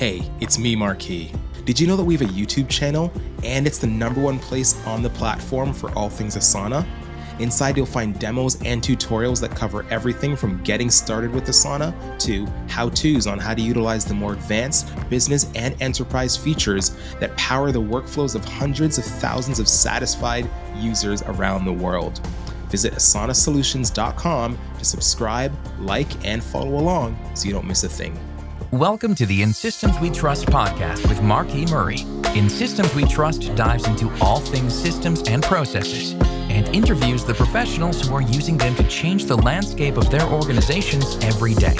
Hey, it's me, Marquis. Did you know that we have a YouTube channel and it's the number one place on the platform for all things Asana? Inside, you'll find demos and tutorials that cover everything from getting started with Asana to how to's on how to utilize the more advanced business and enterprise features that power the workflows of hundreds of thousands of satisfied users around the world. Visit asanasolutions.com to subscribe, like, and follow along so you don't miss a thing. Welcome to the In Systems We Trust podcast with Mark E. Murray. In Systems We Trust dives into all things systems and processes and interviews the professionals who are using them to change the landscape of their organizations every day.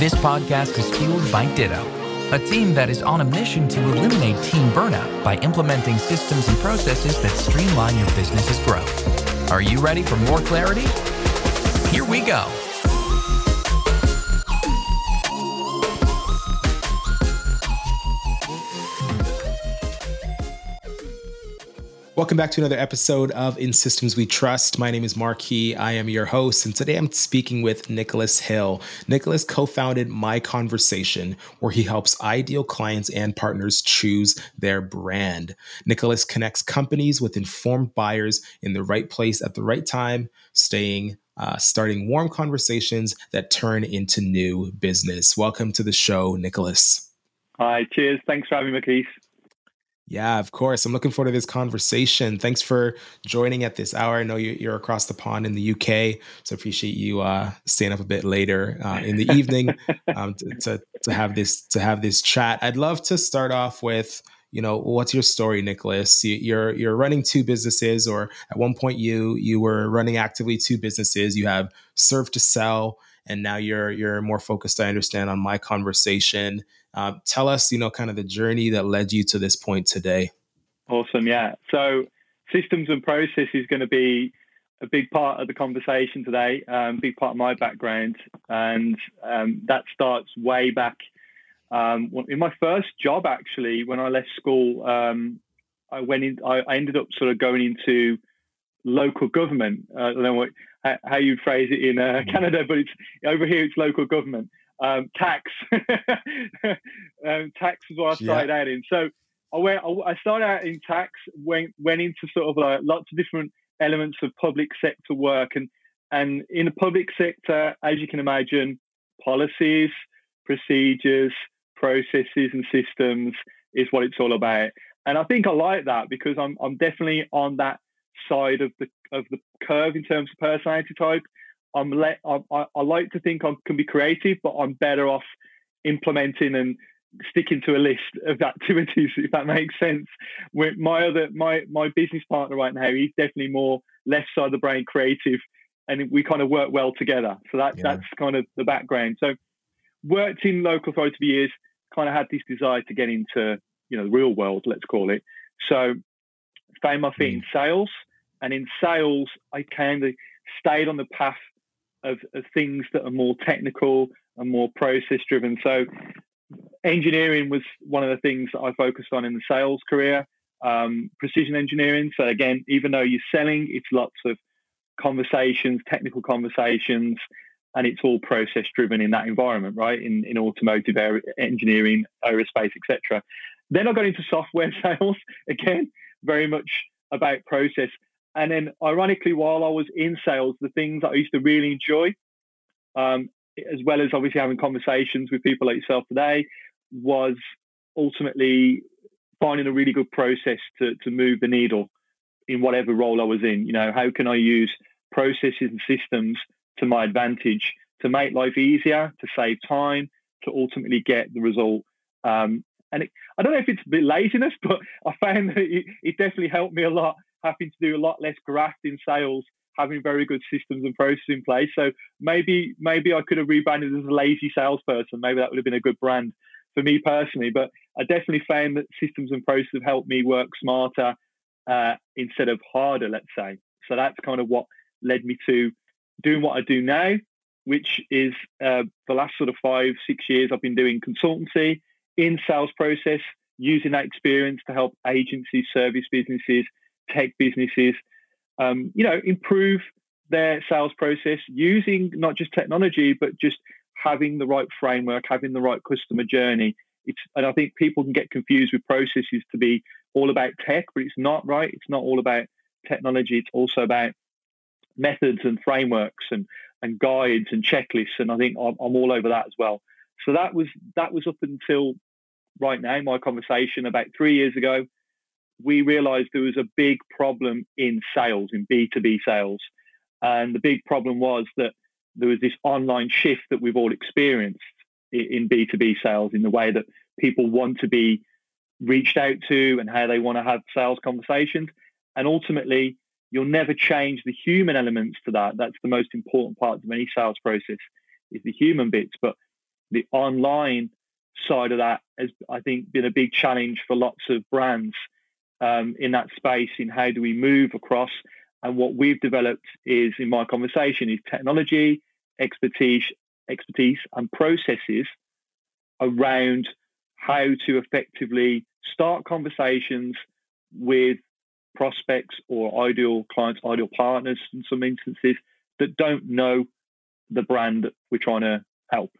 This podcast is fueled by Ditto, a team that is on a mission to eliminate team burnout by implementing systems and processes that streamline your business's growth. Are you ready for more clarity? Here we go. Welcome back to another episode of In Systems We Trust. My name is Marquis. I am your host, and today I'm speaking with Nicholas Hill. Nicholas co founded My Conversation, where he helps ideal clients and partners choose their brand. Nicholas connects companies with informed buyers in the right place at the right time, staying uh, starting warm conversations that turn into new business. Welcome to the show, Nicholas. Hi, cheers. Thanks for having me, Keith. Yeah, of course. I'm looking forward to this conversation. Thanks for joining at this hour. I know you're across the pond in the UK, so appreciate you uh, staying up a bit later uh, in the evening um, to, to, to have this to have this chat. I'd love to start off with you know what's your story, Nicholas? You're you're running two businesses, or at one point you you were running actively two businesses. You have serve to sell, and now you're you're more focused. I understand on my conversation uh, tell us, you know, kind of the journey that led you to this point today. Awesome. Yeah. So systems and process is going to be a big part of the conversation today, um, big part of my background. And um, that starts way back um, in my first job, actually, when I left school, um, I went in, I, I, ended up sort of going into local government. Uh, what, how you'd phrase it in uh, Canada, but it's over here, it's local government um, tax. um, tax is what I started yeah. out in. So I went. I started out in tax. Went went into sort of like lots of different elements of public sector work, and and in the public sector, as you can imagine, policies, procedures, processes, and systems is what it's all about. And I think I like that because I'm I'm definitely on that side of the of the curve in terms of personality type. I'm let I, I, like to think I can be creative, but I'm better off implementing and sticking to a list of activities, if that makes sense. With my other my my business partner right now, he's definitely more left side of the brain, creative, and we kind of work well together. So that yeah. that's kind of the background. So worked in local authority for years, kind of had this desire to get into you know the real world, let's call it. So found my feet mm. in sales, and in sales, I kind of stayed on the path of, of things that are more technical and more process driven. So engineering was one of the things that I focused on in the sales career. Um, precision engineering. So again, even though you're selling, it's lots of conversations, technical conversations, and it's all process driven in that environment, right? In in automotive aer- engineering, aerospace, etc. Then I got into software sales again, very much about process. And then, ironically, while I was in sales, the things I used to really enjoy, um, as well as obviously having conversations with people like yourself today, was ultimately finding a really good process to, to move the needle in whatever role I was in. You know, how can I use processes and systems to my advantage to make life easier, to save time, to ultimately get the result. Um, and it, I don't know if it's a bit laziness, but I found that it, it definitely helped me a lot having to do a lot less graft in sales, having very good systems and processes in place. So maybe maybe I could have rebranded as a lazy salesperson. Maybe that would have been a good brand for me personally. But I definitely found that systems and processes have helped me work smarter uh, instead of harder, let's say. So that's kind of what led me to doing what I do now, which is uh, the last sort of five, six years I've been doing consultancy in sales process, using that experience to help agencies, service businesses, tech businesses, um, you know, improve their sales process using not just technology, but just having the right framework, having the right customer journey It's and I think people can get confused with processes to be all about tech, but it's not right. It's not all about technology. It's also about methods and frameworks and and guides and checklists. And I think I'm, I'm all over that as well. So that was that was up until right now. My conversation about three years ago, we realised there was a big problem in sales, in B two B sales, and the big problem was that there was this online shift that we've all experienced in B two B sales in the way that people want to be reached out to and how they want to have sales conversations. And ultimately, you'll never change the human elements to that. That's the most important part of any sales process is the human bits. But the online side of that has, I think, been a big challenge for lots of brands um, in that space. In how do we move across? And what we've developed is, in my conversation, is technology, expertise, expertise, and processes around how to effectively start conversations with prospects or ideal clients, ideal partners in some instances that don't know the brand that we're trying to help.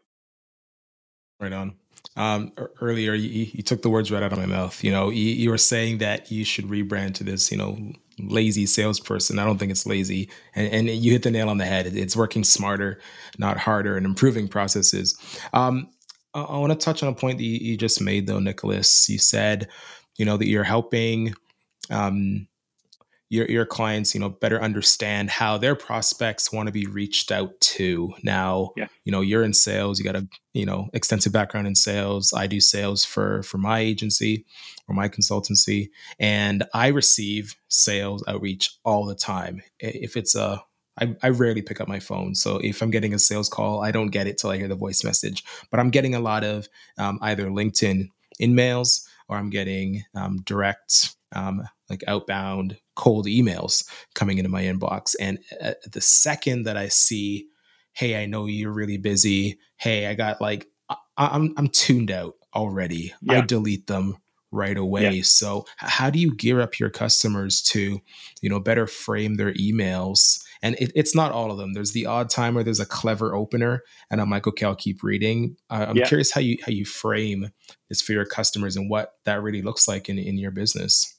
Right on. Um, earlier, you, you, took the words right out of my mouth. You know, you, you, were saying that you should rebrand to this, you know, lazy salesperson. I don't think it's lazy. And, and you hit the nail on the head. It's working smarter, not harder, and improving processes. Um, I, I want to touch on a point that you, you, just made, though, Nicholas. You said, you know, that you're helping um, your your clients you know better understand how their prospects want to be reached out to now yeah. you know you're in sales you got a you know extensive background in sales i do sales for for my agency or my consultancy and i receive sales outreach all the time if it's a I, I rarely pick up my phone. So if I'm getting a sales call, I don't get it till I hear the voice message. But I'm getting a lot of um, either LinkedIn InMails or I'm getting um, direct um, like outbound cold emails coming into my inbox. And uh, the second that I see, hey, I know you're really busy. Hey, I got like I, am I'm, I'm tuned out already. Yeah. I delete them right away. Yeah. So how do you gear up your customers to, you know, better frame their emails? And it, it's not all of them. There's the odd time where there's a clever opener, and I'm like, okay, I'll keep reading. Uh, I'm yeah. curious how you how you frame this for your customers and what that really looks like in in your business.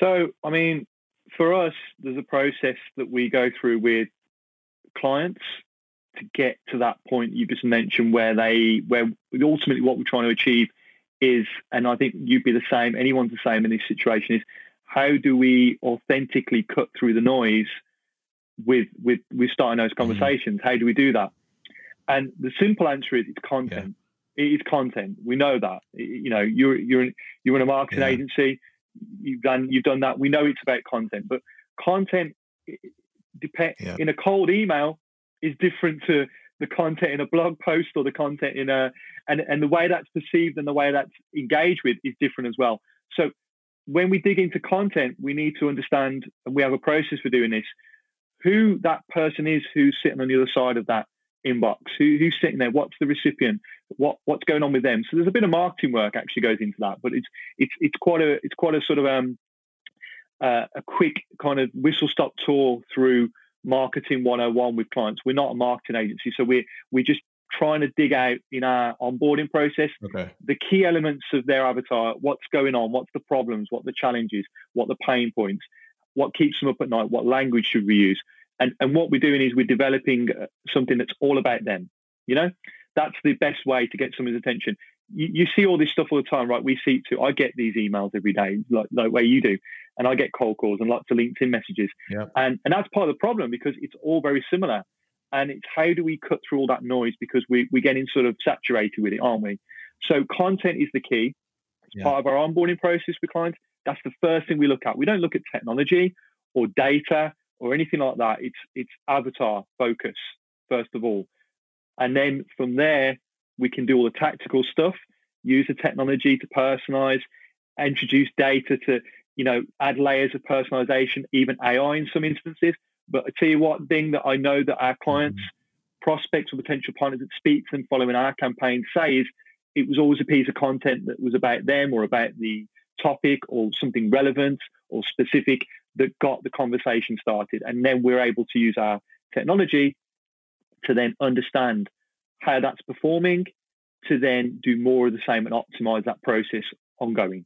So, I mean, for us, there's a process that we go through with clients to get to that point you just mentioned where they where ultimately what we're trying to achieve is and i think you'd be the same anyone's the same in this situation is how do we authentically cut through the noise with with with starting those mm-hmm. conversations mm-hmm. how do we do that and the simple answer is it's content yeah. it is content we know that you know you're you're in, you're in a marketing yeah. agency you've done you've done that. We know it's about content, but content depend yeah. in a cold email is different to the content in a blog post or the content in a and and the way that's perceived and the way that's engaged with is different as well. So when we dig into content, we need to understand, and we have a process for doing this, who that person is who's sitting on the other side of that inbox, who, who's sitting there, what's the recipient, what what's going on with them. So there's a bit of marketing work actually goes into that, but it's it's it's quite a it's quite a sort of um uh, a quick kind of whistle stop tour through marketing 101 with clients. We're not a marketing agency, so we're we're just trying to dig out in our onboarding process okay. the key elements of their avatar, what's going on, what's the problems, what the challenges, what the pain points, what keeps them up at night, what language should we use. And, and what we're doing is we're developing uh, something that's all about them. You know, that's the best way to get someone's attention. You, you see all this stuff all the time, right? We see too. I get these emails every day, like the way you do, and I get cold calls and lots of LinkedIn messages. Yeah. And and that's part of the problem because it's all very similar. And it's how do we cut through all that noise because we we're getting sort of saturated with it, aren't we? So content is the key. It's yeah. part of our onboarding process with clients. That's the first thing we look at. We don't look at technology or data or anything like that. It's it's avatar focus first of all, and then from there we can do all the tactical stuff, use the technology to personalize, introduce data to you know add layers of personalization, even AI in some instances. But I tell you what thing that I know that our clients, mm-hmm. prospects, or potential partners that speak to them following our campaign say is it was always a piece of content that was about them or about the topic or something relevant or specific that got the conversation started. And then we're able to use our technology to then understand how that's performing to then do more of the same and optimize that process ongoing.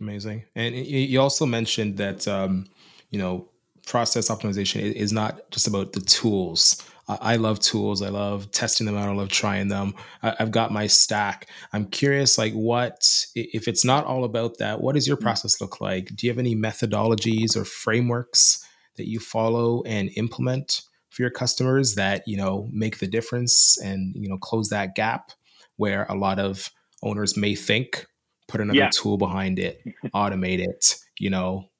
Amazing. And you also mentioned that, um, you know, process optimization is not just about the tools. I love tools. I love testing them out. I love trying them. I've got my stack. I'm curious, like, what if it's not all about that? What does your mm. process look like? Do you have any methodologies or frameworks that you follow and implement for your customers that you know make the difference and you know close that gap where a lot of owners may think put another yeah. tool behind it, automate it, you know.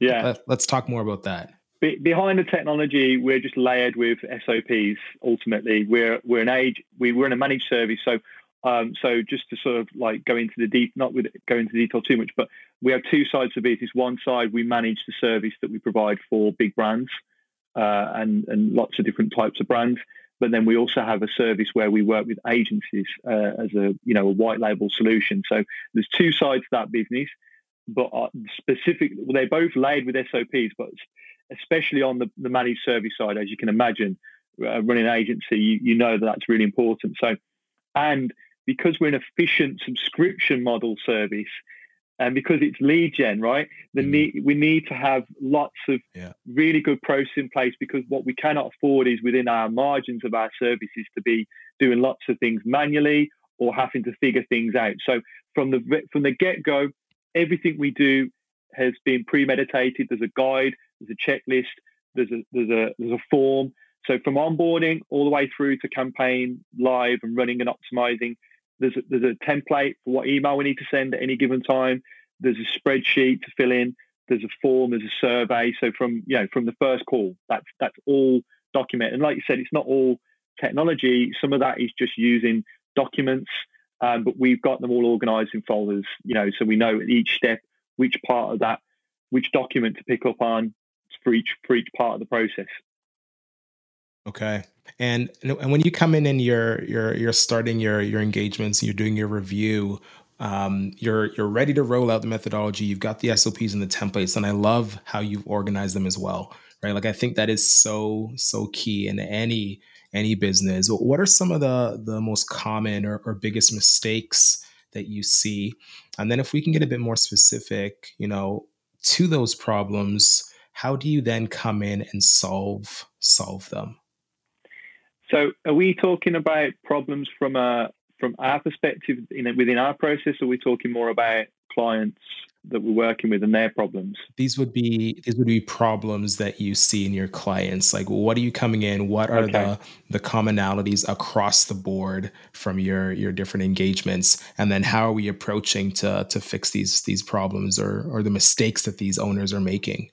Yeah. Let, us talk more about that. Be- behind the technology, we're just layered with SOPs. Ultimately, we're we're an age we we're in a managed service, so um, so just to sort of like go into the deep, not with go into detail too much, but we have two sides of business. One side we manage the service that we provide for big brands uh, and and lots of different types of brands. But then we also have a service where we work with agencies uh, as a you know a white label solution. So there's two sides to that business, but uh, specifically well, they're both laid with SOPs, but especially on the, the managed service side, as you can imagine, uh, running an agency, you, you know that that's really important. So, and because we're an efficient subscription model service, and because it's lead gen, right? The mm need we need to have lots of yeah. really good process in place because what we cannot afford is within our margins of our services to be doing lots of things manually or having to figure things out. So from the from the get go, everything we do has been premeditated. There's a guide, there's a checklist, there's a there's a there's a form. So from onboarding all the way through to campaign live and running and optimizing, there's a, there's a template for what email we need to send at any given time. There's a spreadsheet to fill in. There's a form. There's a survey. So from you know from the first call, that's that's all documented. And like you said, it's not all technology. Some of that is just using documents, um, but we've got them all organized in folders. You know, so we know at each step which part of that, which document to pick up on for each for each part of the process. Okay. And and when you come in and you're you're you're starting your your engagements, you're doing your review, um, you're you're ready to roll out the methodology. You've got the SOPs and the templates, and I love how you've organized them as well. Right, like I think that is so so key in any any business. What are some of the the most common or, or biggest mistakes that you see? And then if we can get a bit more specific, you know, to those problems, how do you then come in and solve solve them? So, are we talking about problems from a from our perspective in, within our process, or are we talking more about clients that we're working with and their problems? These would be these would be problems that you see in your clients. Like, what are you coming in? What are okay. the the commonalities across the board from your your different engagements? And then how are we approaching to to fix these these problems or or the mistakes that these owners are making?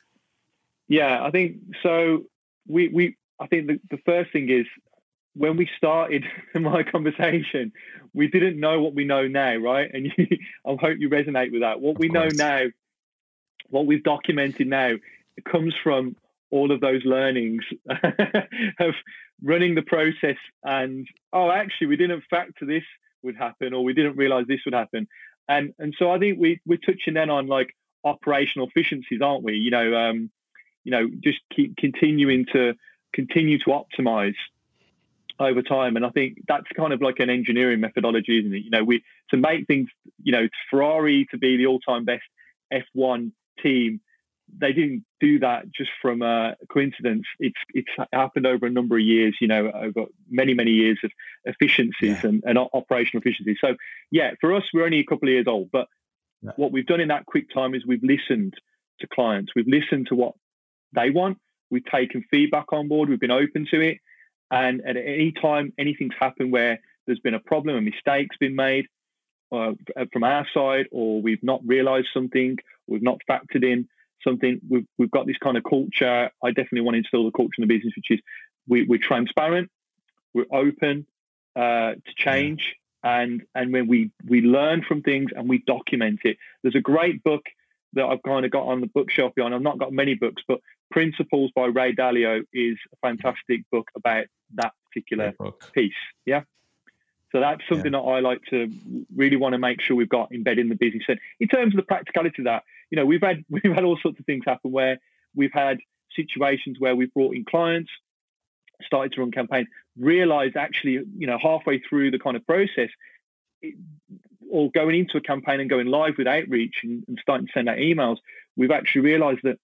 Yeah, I think so. We we I think the, the first thing is when we started my conversation, we didn't know what we know now, right? And you, I hope you resonate with that. What of we course. know now, what we've documented now, it comes from all of those learnings of running the process and oh actually we didn't factor this would happen or we didn't realize this would happen and and so i think we we're touching then on like operational efficiencies aren't we you know um you know just keep continuing to continue to optimize over time. And I think that's kind of like an engineering methodology, isn't it? You know, we to make things, you know, Ferrari to be the all-time best F1 team, they didn't do that just from a coincidence. It's it's happened over a number of years, you know, over many many years of efficiencies yeah. and, and operational efficiency. So yeah, for us, we're only a couple of years old, but yeah. what we've done in that quick time is we've listened to clients, we've listened to what they want, we've taken feedback on board, we've been open to it, and at any time anything's happened where there's been a problem, a mistake's been made uh, from our side, or we've not realised something, we've not factored in something, we've, we've got this kind of culture. I definitely want to instill the culture in the business, which is we, are transparent, we're open uh, to change, and and when we we learn from things and we document it. There's a great book that I've kind of got on the bookshelf behind. I've not got many books, but Principles by Ray Dalio is a fantastic book about that particular piece. Yeah. So that's something yeah. that I like to really want to make sure we've got embedded in the business. And in terms of the practicality of that, you know, we've had we've had all sorts of things happen where we've had situations where we've brought in clients, started to run campaigns. realized actually, you know, halfway through the kind of process, it, or going into a campaign and going live with outreach and, and starting to send out emails, we've actually realized that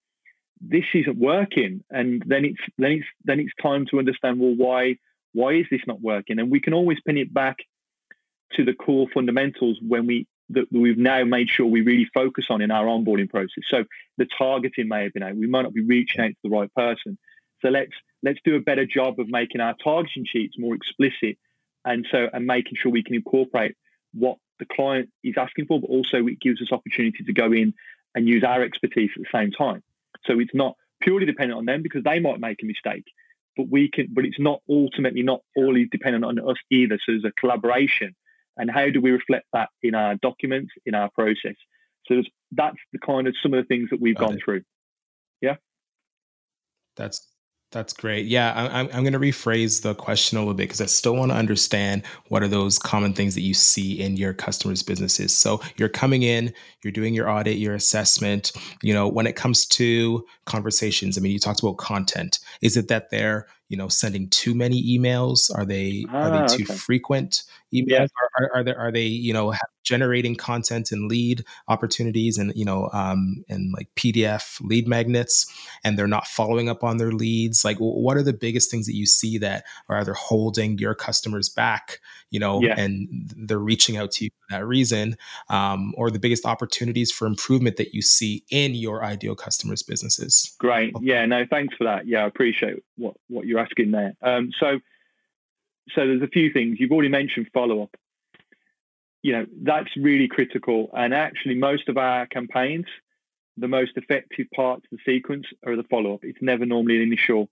this isn't working. And then it's then it's then it's time to understand well why why is this not working? And we can always pin it back to the core fundamentals when we that we've now made sure we really focus on in our onboarding process. So the targeting may have been out. We might not be reaching out to the right person. So let's let's do a better job of making our targeting sheets more explicit and so and making sure we can incorporate what the client is asking for, but also it gives us opportunity to go in and use our expertise at the same time. So it's not purely dependent on them because they might make a mistake, but we can. But it's not ultimately not all dependent on us either. So there's a collaboration, and how do we reflect that in our documents, in our process? So that's the kind of some of the things that we've Got gone it. through. Yeah, that's that's great. Yeah, I'm, I'm going to rephrase the question a little bit because I still want to understand what are those common things that you see in your customers' businesses. So you're coming in, you're doing your audit, your assessment. You know, when it comes to conversations, I mean, you talked about content. Is it that they're you know sending too many emails? Are they ah, are they ah, too okay. frequent emails? Yeah. Are, are, are, they are they you know generating content and lead opportunities and you know um, and like PDF lead magnets and they're not following up on their leads? Like what are the biggest things that you see that are either holding your customers back? You know, yeah. and they're reaching out to you for that reason, um, or the biggest opportunities for improvement that you see in your ideal customers' businesses. Great, yeah, no, thanks for that. Yeah, I appreciate what what you're asking there. Um, so, so there's a few things you've already mentioned. Follow up. You know that's really critical, and actually, most of our campaigns, the most effective parts of the sequence are the follow up. It's never normally an initial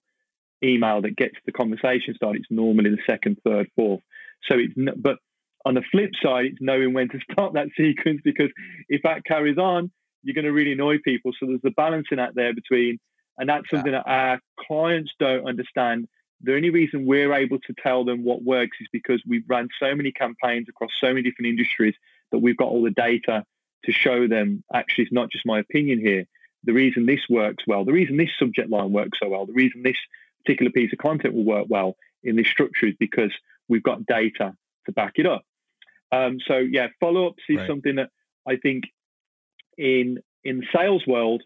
email that gets the conversation started. It's normally the second, third, fourth. So it's no, but on the flip side, it's knowing when to start that sequence because if that carries on, you're going to really annoy people. So there's the balancing act there between and that's something that our clients don't understand. The only reason we're able to tell them what works is because we've run so many campaigns across so many different industries that we've got all the data to show them actually it's not just my opinion here. The reason this works well, the reason this subject line works so well, the reason this particular piece of content will work well in this structure is because we've got data to back it up. Um, so yeah, follow ups is right. something that I think in in the sales world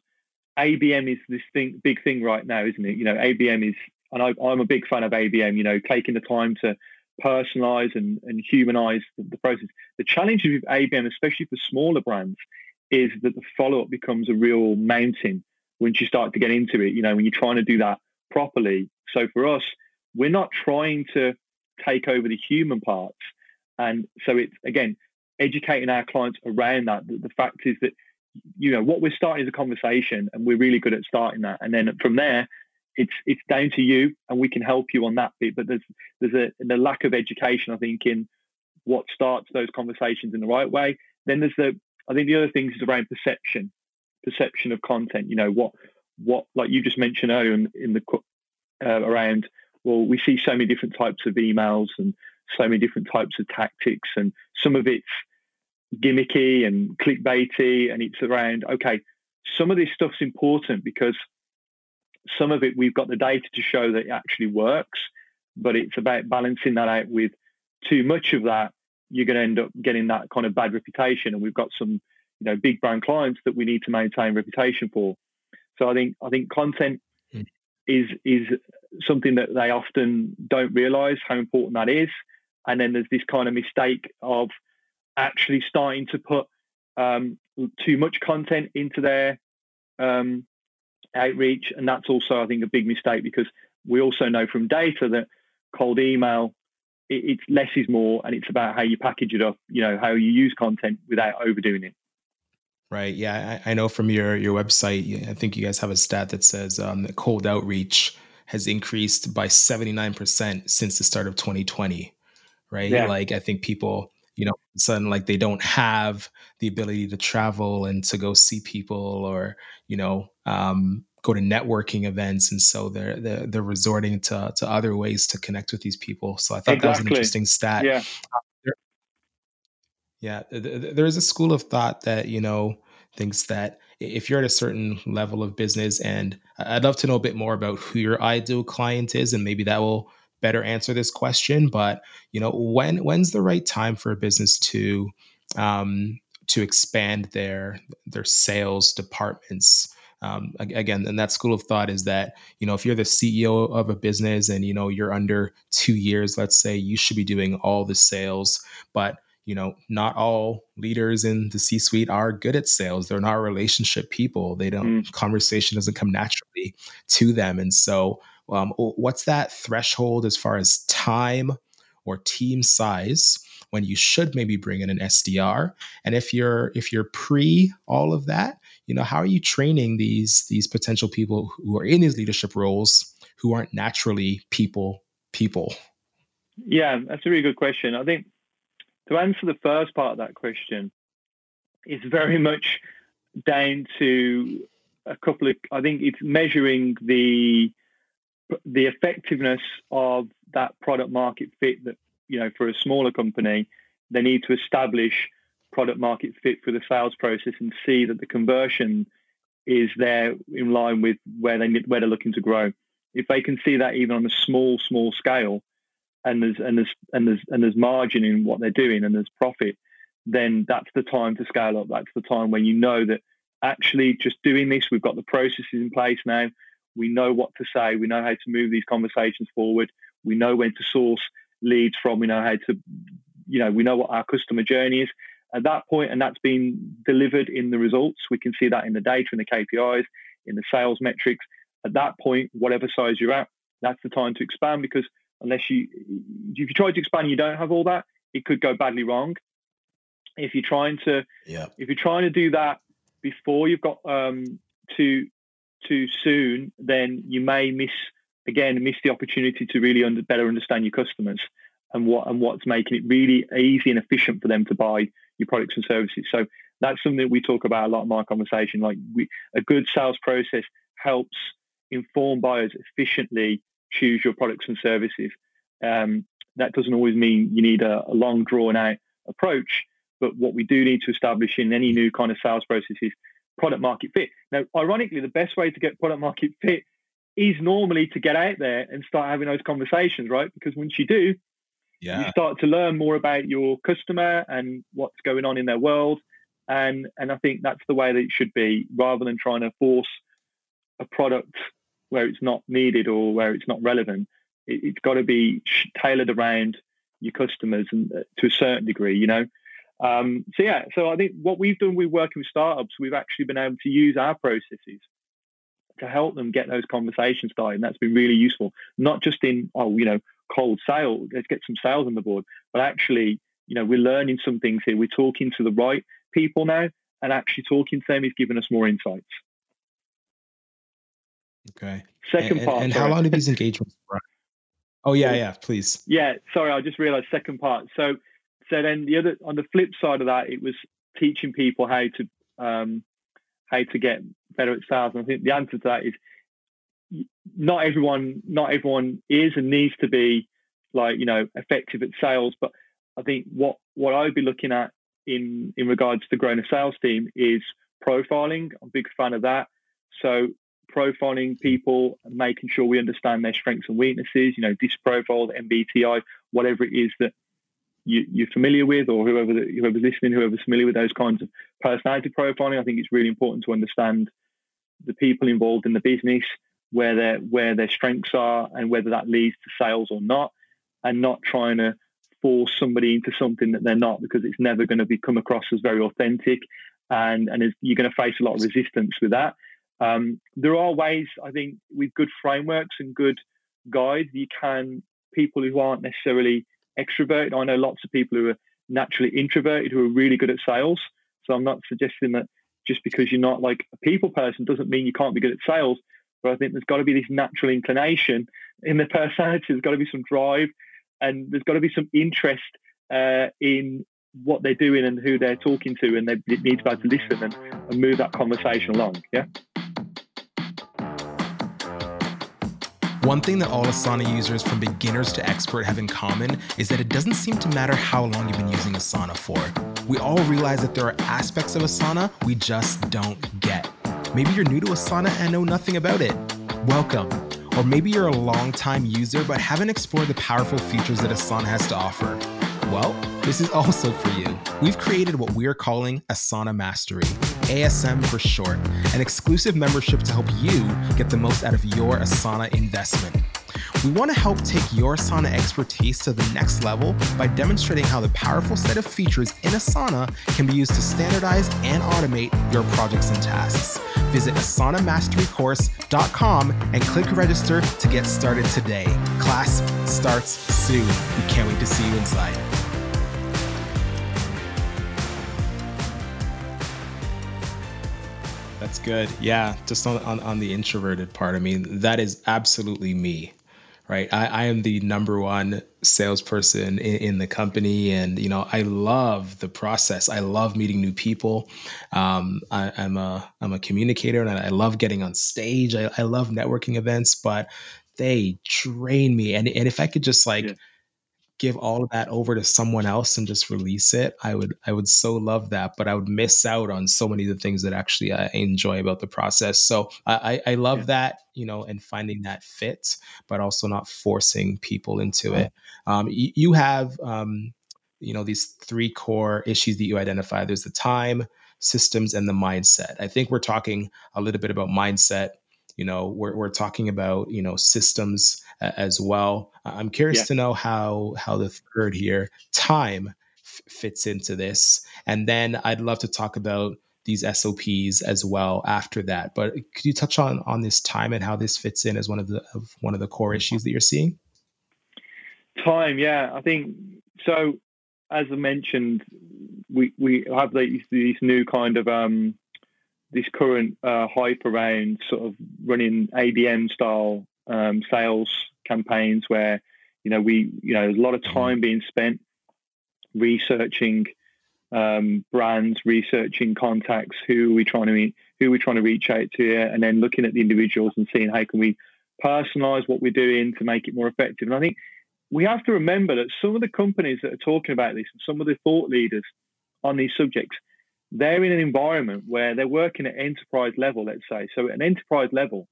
ABM is this thing, big thing right now, isn't it? You know, ABM is, and I, am a big fan of ABM. You know, taking the time to personalize and, and humanize the, the process. The challenge with ABM, especially for smaller brands, is that the follow up becomes a real mountain once you start to get into it. You know, when you're trying to do that properly. So for us, we're not trying to take over the human parts, and so it's again educating our clients around that. The, the fact is that you know what we're starting is a conversation and we're really good at starting that and then from there it's it's down to you and we can help you on that bit but there's there's a lack of education i think in what starts those conversations in the right way. Then there's the i think the other things is around perception perception of content you know what what like you just mentioned earlier in, in the uh, around well we see so many different types of emails and so many different types of tactics and some of it's gimmicky and clickbaity, and it's around okay, some of this stuff's important because some of it we've got the data to show that it actually works, but it's about balancing that out with too much of that. You're going to end up getting that kind of bad reputation, and we've got some, you know, big brand clients that we need to maintain reputation for. So I think I think content mm. is is something that they often don't realise how important that is, and then there's this kind of mistake of actually starting to put um, too much content into their um, outreach, and that's also, I think, a big mistake because we also know from data that cold email it, it's less is more, and it's about how you package it up. You know, how you use content without overdoing it. Right. Yeah, I, I know from your your website. I think you guys have a stat that says um, that cold outreach has increased by seventy nine percent since the start of 2020. Right. Yeah. Like I think people you know, sudden like they don't have the ability to travel and to go see people or, you know, um, go to networking events. And so they're, they're, they're, resorting to, to other ways to connect with these people. So I thought exactly. that was an interesting stat. Yeah. yeah. There is a school of thought that, you know, thinks that if you're at a certain level of business and I'd love to know a bit more about who your ideal client is and maybe that will better answer this question, but you know, when when's the right time for a business to um, to expand their their sales departments? Um, again, and that school of thought is that you know if you're the CEO of a business and you know you're under two years, let's say, you should be doing all the sales, but you know not all leaders in the c suite are good at sales they're not relationship people they don't mm. conversation doesn't come naturally to them and so um, what's that threshold as far as time or team size when you should maybe bring in an sdr and if you're if you're pre all of that you know how are you training these these potential people who are in these leadership roles who aren't naturally people people yeah that's a really good question i think to answer the first part of that question, it's very much down to a couple of. I think it's measuring the the effectiveness of that product market fit. That you know, for a smaller company, they need to establish product market fit for the sales process and see that the conversion is there in line with where they where they're looking to grow. If they can see that even on a small small scale, and there's and there's and there's and there's margin in what they're doing and there's profit, then that's the time to scale up. That's the time when you know that actually just doing this, we've got the processes in place now. We know what to say. We know how to move these conversations forward. We know when to source leads from. We know how to, you know, we know what our customer journey is at that point, and that's been delivered in the results. We can see that in the data, in the KPIs, in the sales metrics. At that point, whatever size you're at, that's the time to expand because unless you if you try to expand, you don't have all that. It could go badly wrong. If you're trying to, yeah. if you're trying to do that before you've got um, too too soon, then you may miss again miss the opportunity to really under, better understand your customers and what and what's making it really easy and efficient for them to buy your products and services. So that's something that we talk about a lot in my conversation. Like we, a good sales process helps inform buyers efficiently choose your products and services. Um, that doesn't always mean you need a, a long, drawn out approach. But what we do need to establish in any new kind of sales process is product market fit. Now, ironically, the best way to get product market fit is normally to get out there and start having those conversations, right? Because once you do, yeah. you start to learn more about your customer and what's going on in their world. And and I think that's the way that it should be, rather than trying to force a product where it's not needed or where it's not relevant. It, has got to be tailored around your customers and uh, to a certain degree, you know. Um, so yeah, so I think what we've done, we're working with startups. We've actually been able to use our processes to help them get those conversations started, and that's been really useful. Not just in oh, you know, cold sale, let's get some sales on the board, but actually, you know, we're learning some things here. We're talking to the right people now, and actually talking to them is giving us more insights. Okay. Second and, part. And, how long do these engagements run? Oh yeah, yeah. Please. Yeah. Sorry, I just realised second part. So, so then the other on the flip side of that, it was teaching people how to um, how to get better at sales. And I think the answer to that is not everyone not everyone is and needs to be like you know effective at sales. But I think what what I would be looking at in in regards to the growing a sales team is profiling. I'm a big fan of that. So profiling people, making sure we understand their strengths and weaknesses, you know, DISC profile, MBTI, whatever it is that you, are familiar with, or whoever whoever's listening, whoever's familiar with those kinds of personality profiling. I think it's really important to understand the people involved in the business, where their where their strengths are, and whether that leads to sales or not, and not trying to force somebody into something that they're not, because it's never going to be come across as very authentic, and and you're going to face a lot of resistance with that. Um, there are ways, I think, with good frameworks and good guides, you can people who aren't necessarily extroverted. I know lots of people who are naturally introverted who are really good at sales. So I'm not suggesting that just because you're not like a people person doesn't mean you can't be good at sales. But I think there's got to be this natural inclination in the personality. There's got to be some drive, and there's got to be some interest uh, in what they're doing and who they're talking to, and they need to be able to listen and, and move that conversation along. Yeah. One thing that all Asana users from beginners to expert have in common is that it doesn't seem to matter how long you've been using Asana for. We all realize that there are aspects of Asana we just don't get. Maybe you're new to Asana and know nothing about it. Welcome. Or maybe you're a long-time user but haven't explored the powerful features that Asana has to offer. Well, this is also for you. We've created what we are calling Asana Mastery, ASM for short, an exclusive membership to help you get the most out of your Asana investment. We want to help take your Asana expertise to the next level by demonstrating how the powerful set of features in Asana can be used to standardize and automate your projects and tasks. Visit asanamasterycourse.com and click register to get started today. Class starts soon. We can't wait to see you inside. That's good. Yeah, just on, on, on the introverted part. I mean, that is absolutely me right? I, I am the number one salesperson in, in, the company, and you know I love the process. I love meeting new people. Um, I, am a I'm a communicator, and I love getting on stage. I, I love networking events, but they drain me. And and if I could just like yeah give all of that over to someone else and just release it i would i would so love that but i would miss out on so many of the things that actually i enjoy about the process. So i i love yeah. that you know and finding that fit but also not forcing people into it. Um, you, you have um, you know these three core issues that you identify. There's the time systems and the mindset. I think we're talking a little bit about mindset you know we're, we're talking about you know systems as well. I'm curious yeah. to know how how the third here time f- fits into this, and then I'd love to talk about these SOPs as well after that. But could you touch on on this time and how this fits in as one of the of one of the core issues that you're seeing? Time, yeah, I think so. As I mentioned, we we have these these new kind of um, this current uh, hype around sort of running ABM style um, sales campaigns where you know we you know there's a lot of mm-hmm. time being spent researching um, brands, researching contacts, who are we trying to meet, who are we trying to reach out to, and then looking at the individuals and seeing how can we personalize what we're doing to make it more effective. And I think we have to remember that some of the companies that are talking about this and some of the thought leaders on these subjects, they're in an environment where they're working at enterprise level, let's say. So at an enterprise level,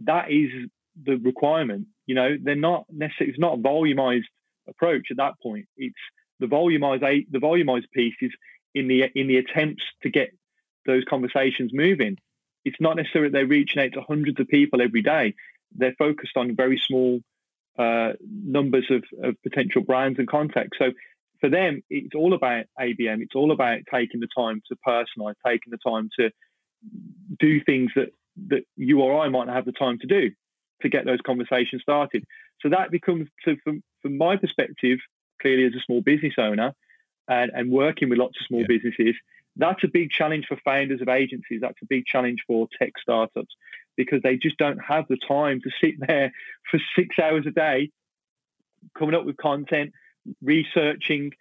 that is the requirement. You know, they're not necessarily. It's not a volumized approach at that point. It's the volumized the volumized piece is in the in the attempts to get those conversations moving. It's not necessarily they're reaching out to hundreds of people every day. They're focused on very small uh, numbers of, of potential brands and contacts. So for them, it's all about ABM. It's all about taking the time to personalize, taking the time to do things that that you or I might not have the time to do to get those conversations started. So that becomes, so from, from my perspective, clearly as a small business owner and, and working with lots of small yeah. businesses, that's a big challenge for founders of agencies. That's a big challenge for tech startups because they just don't have the time to sit there for six hours a day coming up with content, researching,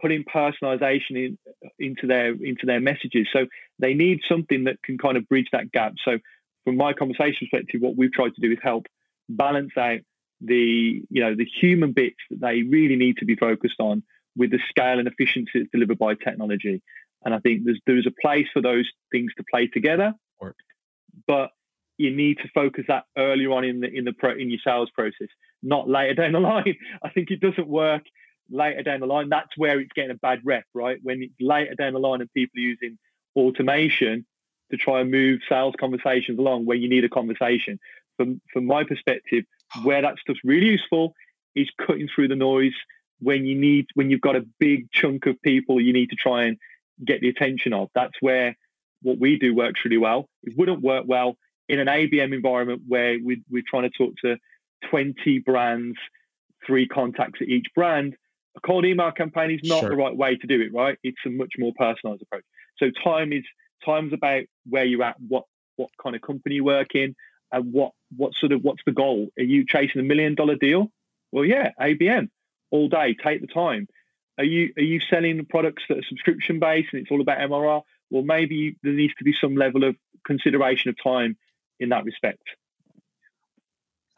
putting personalization in, into their into their messages. So they need something that can kind of bridge that gap. So from my conversation perspective, what we've tried to do is help balance out the you know the human bits that they really need to be focused on with the scale and efficiency that's delivered by technology. And I think there's there's a place for those things to play together, but you need to focus that earlier on in the in the pro, in your sales process, not later down the line. I think it doesn't work later down the line. That's where it's getting a bad rep, right? When it's later down the line and people are using automation to try and move sales conversations along where you need a conversation. From from my perspective, where that stuff's really useful is cutting through the noise when you need when you've got a big chunk of people you need to try and get the attention of. That's where what we do works really well. It wouldn't work well in an ABM environment where we, we're trying to talk to 20 brands, three contacts at each brand. A cold email campaign is not sure. the right way to do it, right? It's a much more personalized approach. So time is time's about where you're at, what what kind of company you work in, and what what sort of what's the goal? Are you chasing a million dollar deal? Well, yeah, ABM all day. Take the time. Are you are you selling products that are subscription based and it's all about MRR? Well, maybe there needs to be some level of consideration of time in that respect.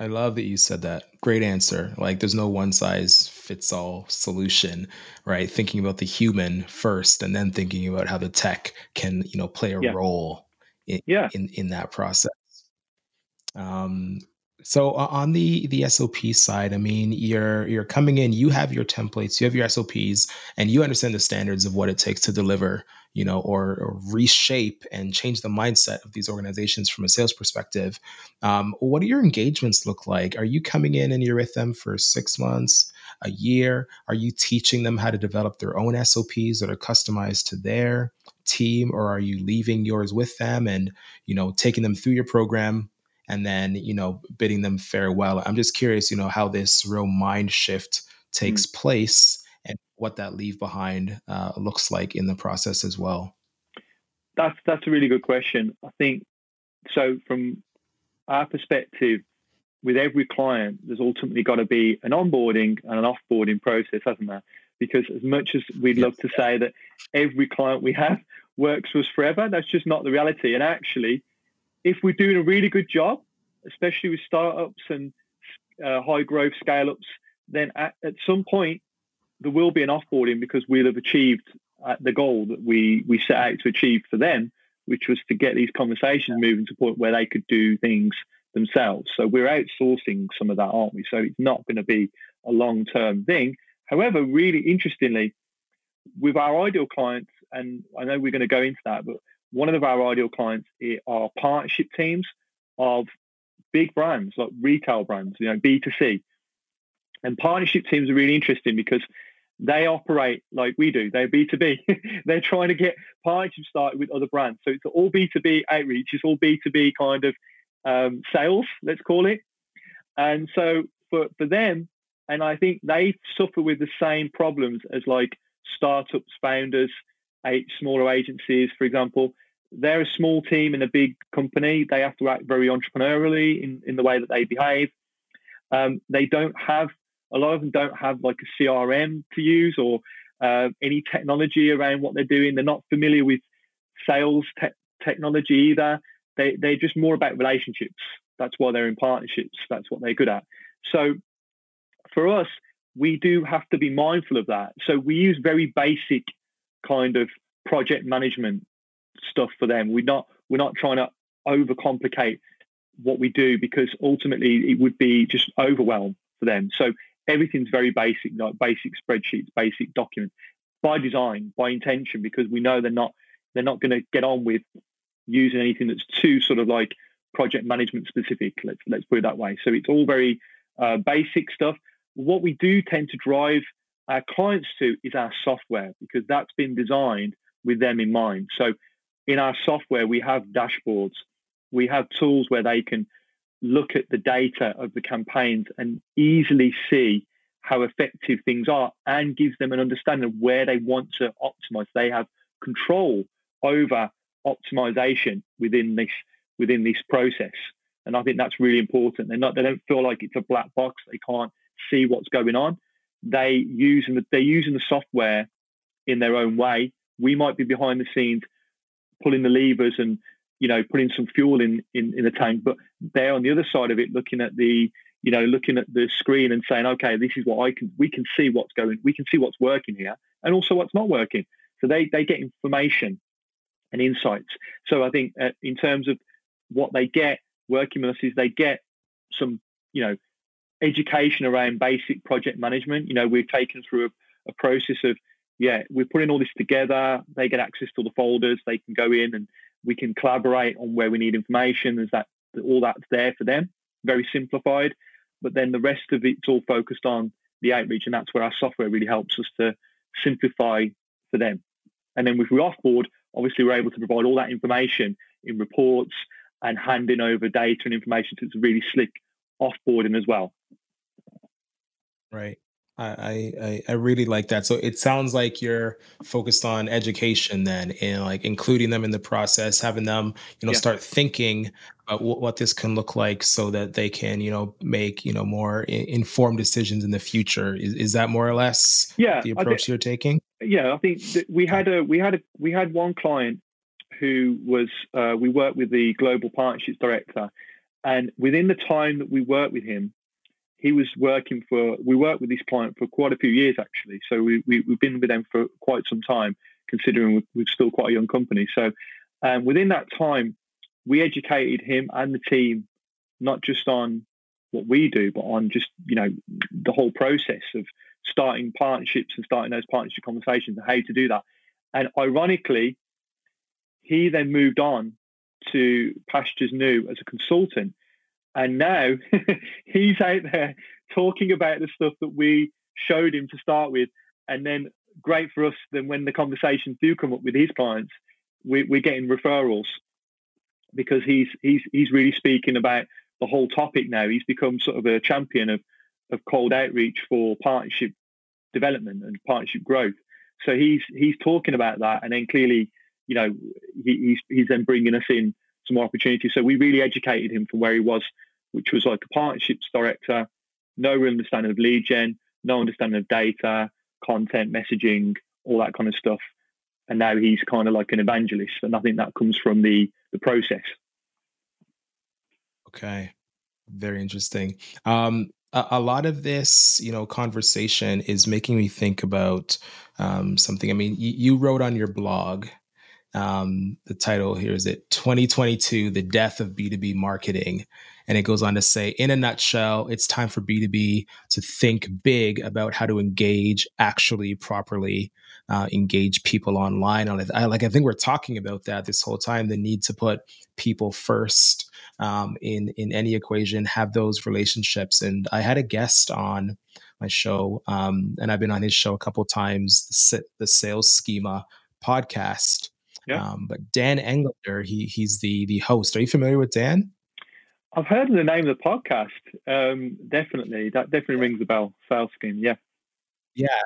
I love that you said that. Great answer. Like there's no one size fits all solution, right? Thinking about the human first and then thinking about how the tech can, you know, play a yeah. role in, yeah. in in that process. Um So on the the SOP side, I mean, you're you're coming in, you have your templates, you have your SOPs, and you understand the standards of what it takes to deliver, you know, or, or reshape and change the mindset of these organizations from a sales perspective. Um, what do your engagements look like? Are you coming in and you're with them for six months, a year? Are you teaching them how to develop their own SOPs that are customized to their team, or are you leaving yours with them and you know taking them through your program? And then you know bidding them farewell. I'm just curious you know how this real mind shift takes mm. place and what that leave behind uh, looks like in the process as well. That's that's a really good question. I think so from our perspective with every client there's ultimately got to be an onboarding and an offboarding process hasn't there? Because as much as we'd yes. love to say that every client we have works for us forever that's just not the reality. And actually if we're doing a really good job, especially with startups and uh, high growth scale ups, then at, at, some point there will be an offboarding because we'll have achieved uh, the goal that we we set out to achieve for them, which was to get these conversations moving to a point where they could do things themselves. So we're outsourcing some of that, aren't we? So it's not going to be a long term thing. However, really interestingly, with our ideal clients, and I know we're going to go into that, but one of our ideal clients are partnership teams of big brands like retail brands, you know, B2C. And partnership teams are really interesting because they operate like we do. They're B2B. They're trying to get partnerships started with other brands. So it's all B2B outreach. It's all B2B kind of um, sales, let's call it. And so for, for them, and I think they suffer with the same problems as like startups, founders, eight smaller agencies, for example, they're a small team in a big company. They have to act very entrepreneurially in, in the way that they behave. Um, they don't have, a lot of them don't have like a CRM to use or uh, any technology around what they're doing. They're not familiar with sales te- technology either. They, they're just more about relationships. That's why they're in partnerships. That's what they're good at. So for us, we do have to be mindful of that. So we use very basic kind of project management stuff for them. We're not we're not trying to overcomplicate what we do because ultimately it would be just overwhelm for them. So everything's very basic, like basic spreadsheets, basic documents by design, by intention, because we know they're not they're not going to get on with using anything that's too sort of like project management specific. Let's let's put it that way. So it's all very uh, basic stuff. What we do tend to drive our clients to is our software because that's been designed with them in mind. So in our software, we have dashboards. We have tools where they can look at the data of the campaigns and easily see how effective things are and gives them an understanding of where they want to optimize. They have control over optimization within this within this process. And I think that's really important. They're not they don't feel like it's a black box. They can't see what's going on. They using the, they're using the software in their own way. We might be behind the scenes pulling the levers and you know putting some fuel in, in in the tank but they're on the other side of it looking at the you know looking at the screen and saying okay this is what i can we can see what's going we can see what's working here and also what's not working. So they they get information and insights. So i think uh, in terms of what they get working with us is they get some you know education around basic project management. You know we've taken through a, a process of yeah, we're putting all this together. They get access to the folders. They can go in and we can collaborate on where we need information. Is that all that's there for them? Very simplified. But then the rest of it's all focused on the outreach, and that's where our software really helps us to simplify for them. And then if we offboard, obviously we're able to provide all that information in reports and handing over data and information. So it's really slick offboarding as well. Right. I, I I really like that. So it sounds like you're focused on education then, and like including them in the process, having them you know yeah. start thinking about what, what this can look like, so that they can you know make you know more I- informed decisions in the future. Is, is that more or less yeah the approach you're taking? Yeah, I think we had a we had a we had one client who was uh, we worked with the global partnerships director, and within the time that we worked with him, he was working for, we worked with this client for quite a few years actually. So we, we, have been with them for quite some time, considering we're, we're still quite a young company. So um, within that time, we educated him and the team, not just on what we do, but on just you know the whole process of starting partnerships and starting those partnership conversations and how to do that. And ironically, he then moved on to Pastures New as a consultant. And now he's out there talking about the stuff that we showed him to start with. And then great for us, then when the conversations do come up with his clients, we, we're getting referrals because he's he's he's really speaking about the whole topic now. He's become sort of a champion of of cold outreach for partnership development and partnership growth. So he's he's talking about that, and then clearly, you know, he, he's he's then bringing us in some more opportunities. So we really educated him from where he was, which was like a partnerships director, no understanding of lead gen, no understanding of data, content, messaging, all that kind of stuff. And now he's kind of like an evangelist, and I think that comes from the the process. Okay, very interesting. Um, a, lot of this, you know, conversation is making me think about um, something. I mean, you wrote on your blog um, the title here is it 2022 the death of b2b marketing. And it goes on to say in a nutshell it's time for b2b to think big about how to engage actually properly uh, engage people online on it. I, like i think we're talking about that this whole time the need to put people first um, in in any equation have those relationships. And i had a guest on my show um, and i've been on his show a couple times the, the sales schema podcast yeah. Um, but Dan Englander, he he's the the host. Are you familiar with Dan? I've heard of the name of the podcast. Um, definitely, that definitely rings a bell. Sales Schema, yeah, yeah.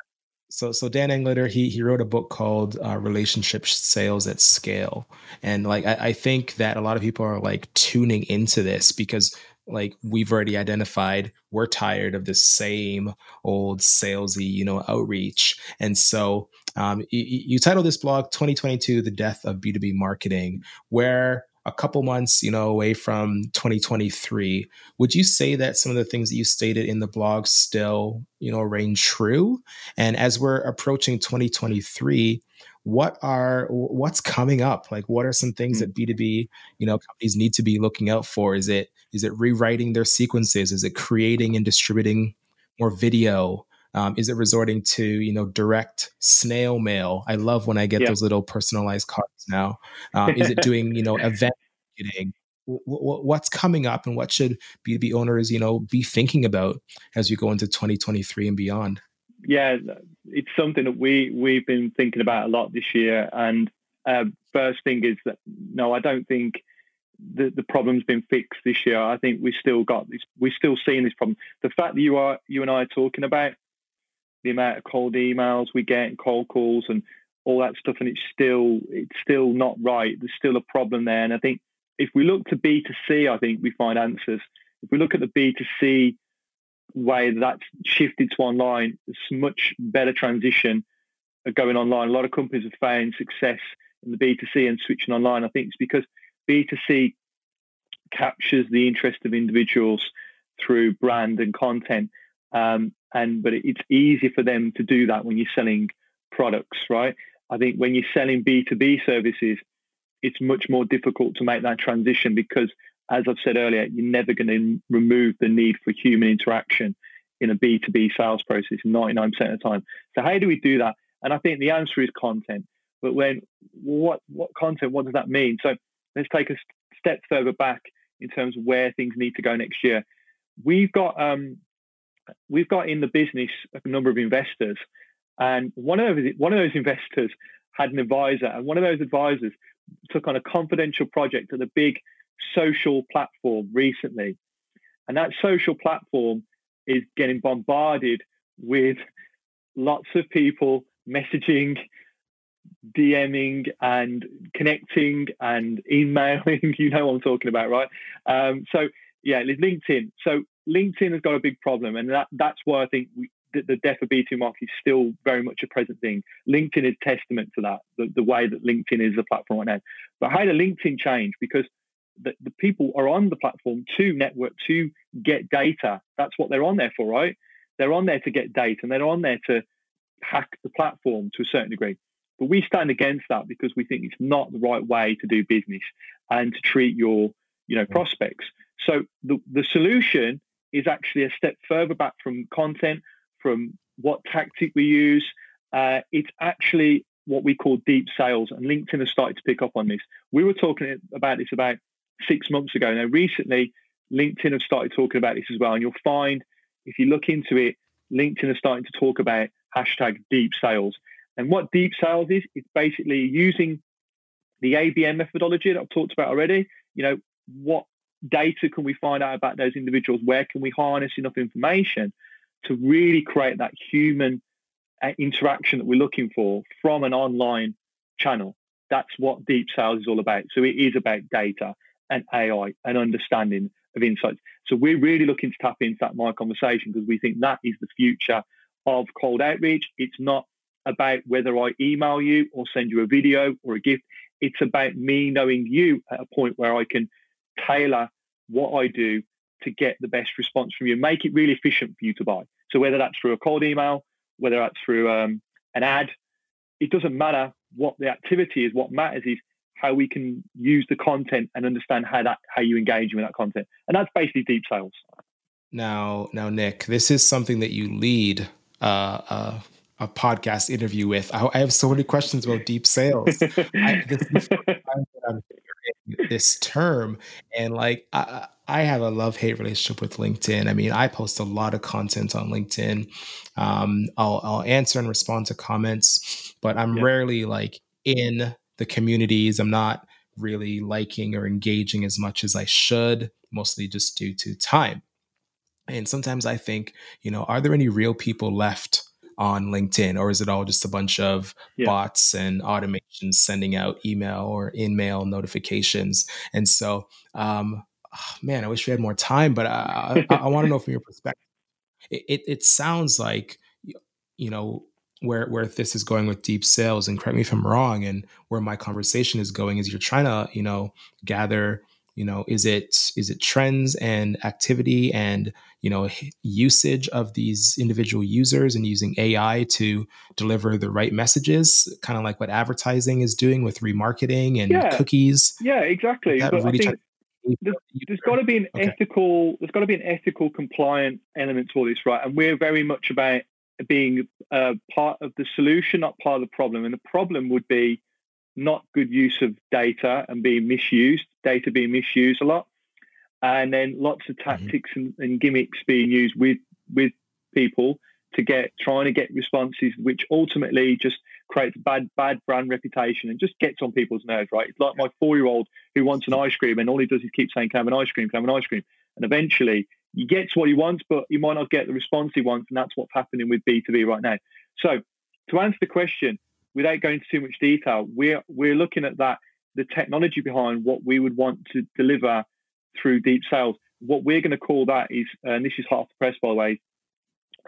So so Dan Englander, he he wrote a book called uh, Relationship Sales at Scale, and like I, I think that a lot of people are like tuning into this because like we've already identified we're tired of the same old salesy you know outreach and so um, you, you title this blog 2022 the death of b2b marketing where a couple months you know away from 2023 would you say that some of the things that you stated in the blog still you know reign true? And as we're approaching 2023 what are what's coming up? Like what are some things mm-hmm. that b2b you know companies need to be looking out for? Is it is it rewriting their sequences? Is it creating and distributing more video um, is it resorting to you know direct snail mail i love when i get yeah. those little personalized cards now um, is it doing you know event marketing what's coming up and what should b2b owners you know be thinking about as you go into 2023 and beyond yeah, it's something that we we've been thinking about a lot this year. And uh, first thing is that no, I don't think the the problem's been fixed this year. I think we still got this. We're still seeing this problem. The fact that you are you and I are talking about the amount of cold emails we get, and cold calls, and all that stuff, and it's still it's still not right. There's still a problem there. And I think if we look to B 2 C, I think we find answers. If we look at the B 2 C way that's shifted to online, it's much better transition going online. A lot of companies have found success in the B2C and switching online. I think it's because B2C captures the interest of individuals through brand and content. Um, and but it's easy for them to do that when you're selling products, right? I think when you're selling B2B services, it's much more difficult to make that transition because as I've said earlier, you're never going to remove the need for human interaction in a B2B sales process 99% of the time. So how do we do that? And I think the answer is content. But when what what content, what does that mean? So let's take a step further back in terms of where things need to go next year. We've got um, we've got in the business a number of investors, and one of those one of those investors had an advisor, and one of those advisors took on a confidential project at a big social platform recently. And that social platform is getting bombarded with lots of people messaging, DMing, and connecting and emailing. you know what I'm talking about, right? Um, so, yeah, LinkedIn. So, LinkedIn has got a big problem. And that, that's why I think we, the, the death of B2 market is still very much a present thing. LinkedIn is testament to that, the, the way that LinkedIn is a platform right now. But how did LinkedIn change? Because the, the people are on the platform to network, to get data. That's what they're on there for, right? They're on there to get data and they're on there to hack the platform to a certain degree. But we stand against that because we think it's not the right way to do business and to treat your, you know, mm. prospects. So the, the solution is actually a step further back from content, from what tactic we use. Uh, it's actually what we call deep sales, and LinkedIn has started to pick up on this. We were talking about this about six months ago. Now, recently, LinkedIn have started talking about this as well, and you'll find if you look into it, LinkedIn is starting to talk about hashtag deep sales. And what deep sales is, it's basically using the ABM methodology that I've talked about already. You know, what data can we find out about those individuals? Where can we harness enough information to really create that human uh, interaction that we're looking for from an online channel? That's what deep sales is all about. So it is about data and AI and understanding of insights. So we're really looking to tap into that my conversation because we think that is the future of cold outreach. It's not about whether I email you or send you a video or a gift. It's about me knowing you at a point where I can tailor what I do to get the best response from you, make it really efficient for you to buy. So whether that's through a cold email, whether that's through um, an ad, it doesn't matter what the activity is. What matters is how we can use the content and understand how that how you engage with that content, and that's basically deep sales. Now, now, Nick, this is something that you lead uh, uh, a podcast interview with. I, I, have so many questions about deep sales. I, this, this term, and like I, I have a love hate relationship with LinkedIn. I mean, I post a lot of content on LinkedIn. Um, I'll, I'll answer and respond to comments, but I'm yeah. rarely like in the communities. I'm not really liking or engaging as much as I should, mostly just due to time. And sometimes I think, you know, are there any real people left on LinkedIn, or is it all just a bunch of yeah. bots and automations sending out email or InMail notifications? And so, um, oh, man, I wish we had more time, but I, I, I want to know from your perspective. It, it, it sounds like, you know, where where this is going with deep sales and correct me if i'm wrong and where my conversation is going is you're trying to you know gather you know is it is it trends and activity and you know usage of these individual users and using ai to deliver the right messages kind of like what advertising is doing with remarketing and yeah. cookies yeah exactly but really I think there's, there's got to be an okay. ethical there's got to be an ethical compliant element to all this right and we're very much about being uh, part of the solution, not part of the problem. And the problem would be not good use of data and being misused, data being misused a lot, and then lots of mm-hmm. tactics mm-hmm. and, and, gimmicks being used with with people to get trying to get responses, which ultimately just creates bad bad brand reputation and just gets on people's nerves. Right? It's like my four year old who wants an ice cream, and all he does is keep saying, "Can I have an ice cream? Can I have an ice cream?" And eventually, he gets what he wants, but he might not get the response he wants, and that's what's happening with B2B right now. So, to answer the question, without going into too much detail, we're we're looking at that the technology behind what we would want to deliver through deep sales. What we're going to call that is, and this is half the press by the way,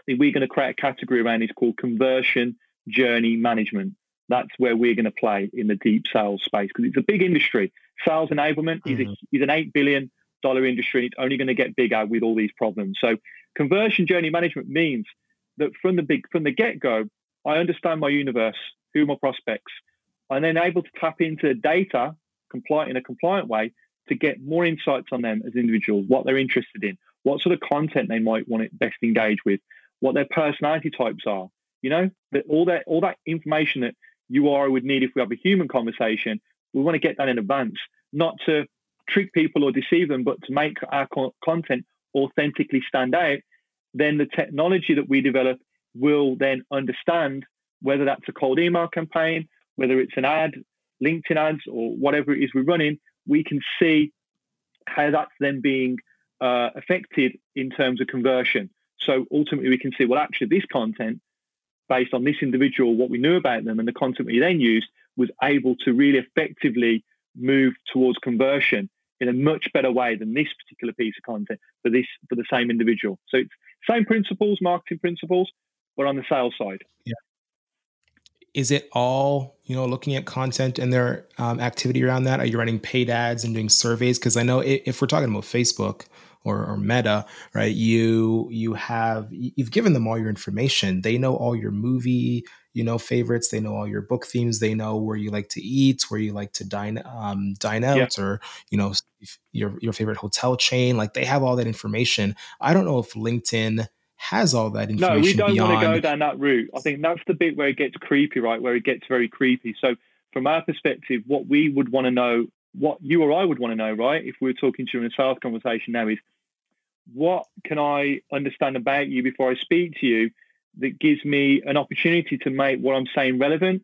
we're going to create a category around it's called conversion journey management. That's where we're going to play in the deep sales space because it's a big industry. Sales enablement mm-hmm. is, a, mm-hmm. is an eight billion dollar industry. It's only going to get bigger with all these problems. So conversion journey management means that from the big from the get go, I understand my universe, who are my prospects. I'm then able to tap into data compliant in a compliant way to get more insights on them as individuals, what they're interested in, what sort of content they might want to best engage with, what their personality types are. You know, that all that all that information that you I would need if we have a human conversation, we want to get that in advance, not to trick people or deceive them, but to make our co- content authentically stand out, then the technology that we develop will then understand whether that's a cold email campaign, whether it's an ad, LinkedIn ads, or whatever it is we're running, we can see how that's then being uh, affected in terms of conversion. So ultimately, we can see, well, actually, this content, based on this individual, what we knew about them, and the content we then used, was able to really effectively move towards conversion in a much better way than this particular piece of content for this for the same individual. So it's same principles, marketing principles, but on the sales side. Yeah. Is it all you know looking at content and their um, activity around that? Are you running paid ads and doing surveys? Because I know if we're talking about Facebook, or, or, meta right you you have you've given them all your information they know all your movie you know favorites. They know all your book themes. They know where you like to eat, where you like to dine um, dine out, yeah. or you know your your favorite hotel chain. Like they have all that information. I don't know if LinkedIn has all that information. No, we don't beyond... want to go down that route. I think that's the bit where it gets creepy, right? Where it gets very creepy. So from our perspective, what we would want to know, what you or I would want to know, right? If we were talking to you in a sales conversation now, is what can I understand about you before I speak to you that gives me an opportunity to make what I'm saying relevant?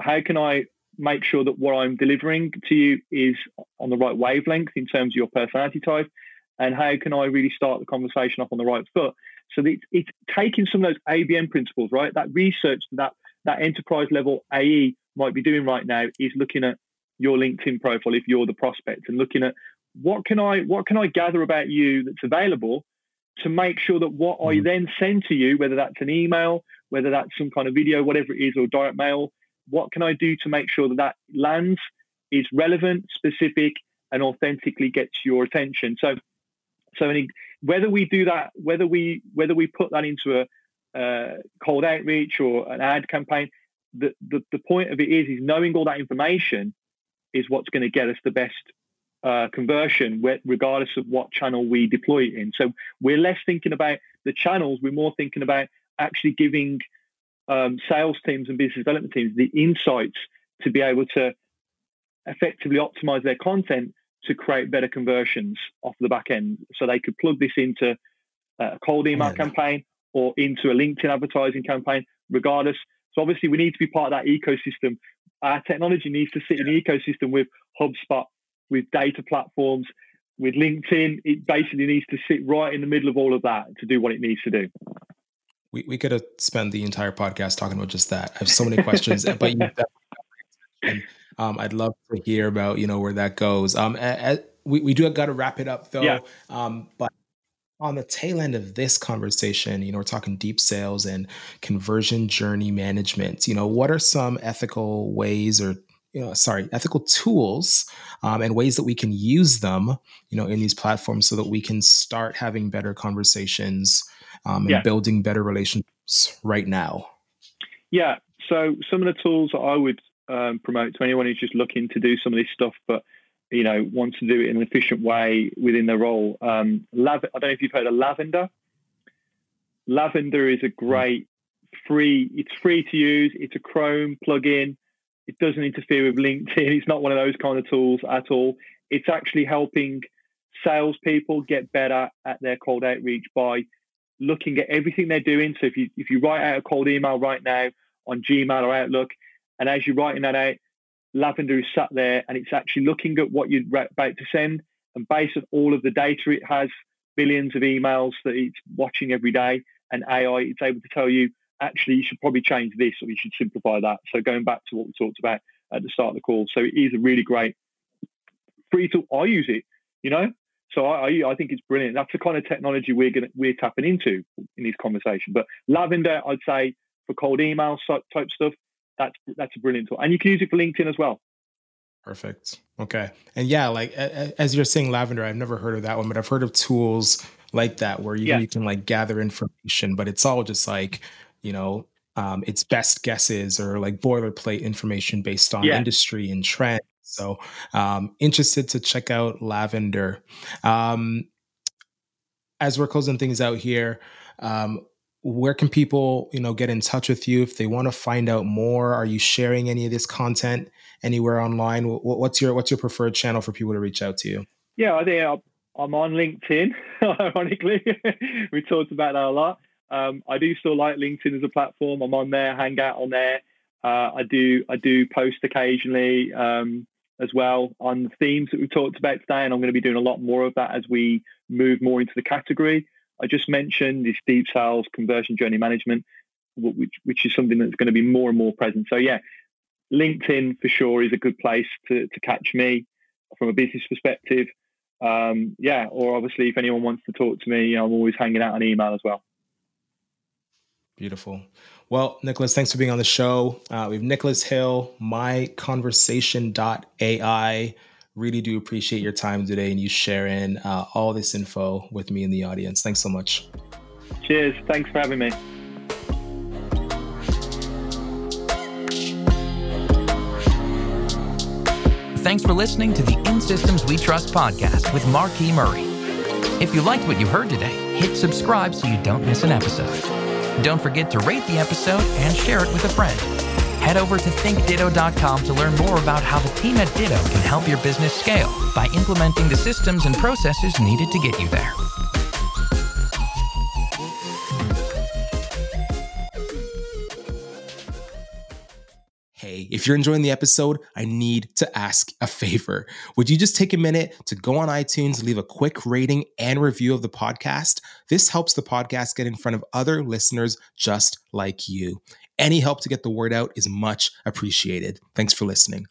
How can I make sure that what I'm delivering to you is on the right wavelength in terms of your personality type? And how can I really start the conversation off on the right foot? So it's, it's taking some of those ABM principles, right? That research that that enterprise level AE might be doing right now is looking at your LinkedIn profile if you're the prospect and looking at what can I what can I gather about you that's available to make sure that what I mm. then send to you, whether that's an email, whether that's some kind of video, whatever it is, or direct mail, what can I do to make sure that that lands, is relevant, specific, and authentically gets your attention? So, so any, whether we do that, whether we whether we put that into a uh, cold outreach or an ad campaign, the, the the point of it is is knowing all that information is what's going to get us the best uh, conversion, regardless of what channel we deploy it in. So we're less thinking about the channels, we're more thinking about actually giving um, sales teams and business development teams the insights to be able to effectively optimize their content to create better conversions off the back end. So they could plug this into uh, a cold email yeah. campaign or into a LinkedIn advertising campaign, regardless. So obviously we need to be part of that ecosystem. Our technology needs to sit in the ecosystem with HubSpot, with data platforms, with LinkedIn. It basically needs to sit right in the middle of all of that to do what it needs to do. We, we could have spent the entire podcast talking about just that. I have so many questions, but you and, um, I'd love to hear about you know where that goes. Um, we we do have got to wrap it up though. Yeah. Um, but on the tail end of this conversation, you know, we're talking deep sales and conversion journey management. You know, what are some ethical ways or you know, sorry, ethical tools um, and ways that we can use them, you know, in these platforms so that we can start having better conversations um, and yeah. building better relationships right now. Yeah. So some of the tools that I would um, promote to anyone who's just looking to do some of this stuff, but you know wants to do it in an efficient way within their role. Um, Lav- I don't know if you've heard of Lavender. Lavender is a great free. It's free to use. It's a Chrome plugin it doesn't interfere with LinkedIn. It's not one of those kind of tools at all. It's actually helping salespeople get better at their cold outreach by looking at everything they're doing. So if you if you write out a cold email right now on Gmail or Outlook, and as you're writing that out, Lavender is sat there and it's actually looking at what you're about to send, and based on all of the data it has, billions of emails that it's watching every day, and AI, it's able to tell you actually you should probably change this or you should simplify that. So going back to what we talked about at the start of the call. So it is a really great free tool. I use it, you know. So I, I, think it's brilliant. That's the kind of technology we're gonna we're tapping into in this conversation. But Lavender, I'd say for cold email type stuff, that's that's a brilliant tool, and you can use it for LinkedIn as well. Perfect. Okay. And yeah, like as you're saying Lavender, I've never heard of that one, but I've heard of tools like that where you, yeah. you can like gather information, but it's all just like you know um, it's best guesses or like boilerplate information based on yeah. industry and trend so um, interested to check out lavender um, as we're closing things out here um, where can people you know get in touch with you if they want to find out more are you sharing any of this content anywhere online what's your what's your preferred channel for people to reach out to you yeah i think i'm on linkedin ironically we talked about that a lot um, I do still like LinkedIn as a platform. I'm on there, hang out on there. Uh, I do I do post occasionally um, as well on the themes that we talked about today, and I'm going to be doing a lot more of that as we move more into the category. I just mentioned this deep sales conversion journey management, which which is something that's going to be more and more present. So yeah, LinkedIn for sure is a good place to to catch me from a business perspective. Um, yeah, or obviously if anyone wants to talk to me, I'm always hanging out on email as well. Beautiful. Well, Nicholas, thanks for being on the show. Uh, we have Nicholas Hill, myconversation.ai. Really do appreciate your time today and you sharing uh, all this info with me and the audience. Thanks so much. Cheers. Thanks for having me. Thanks for listening to the In Systems We Trust podcast with Marquis Murray. If you liked what you heard today, hit subscribe so you don't miss an episode. Don't forget to rate the episode and share it with a friend. Head over to thinkditto.com to learn more about how the team at Ditto can help your business scale by implementing the systems and processes needed to get you there. Hey, if you're enjoying the episode, I need to ask a favor. Would you just take a minute to go on iTunes, leave a quick rating and review of the podcast? This helps the podcast get in front of other listeners just like you. Any help to get the word out is much appreciated. Thanks for listening.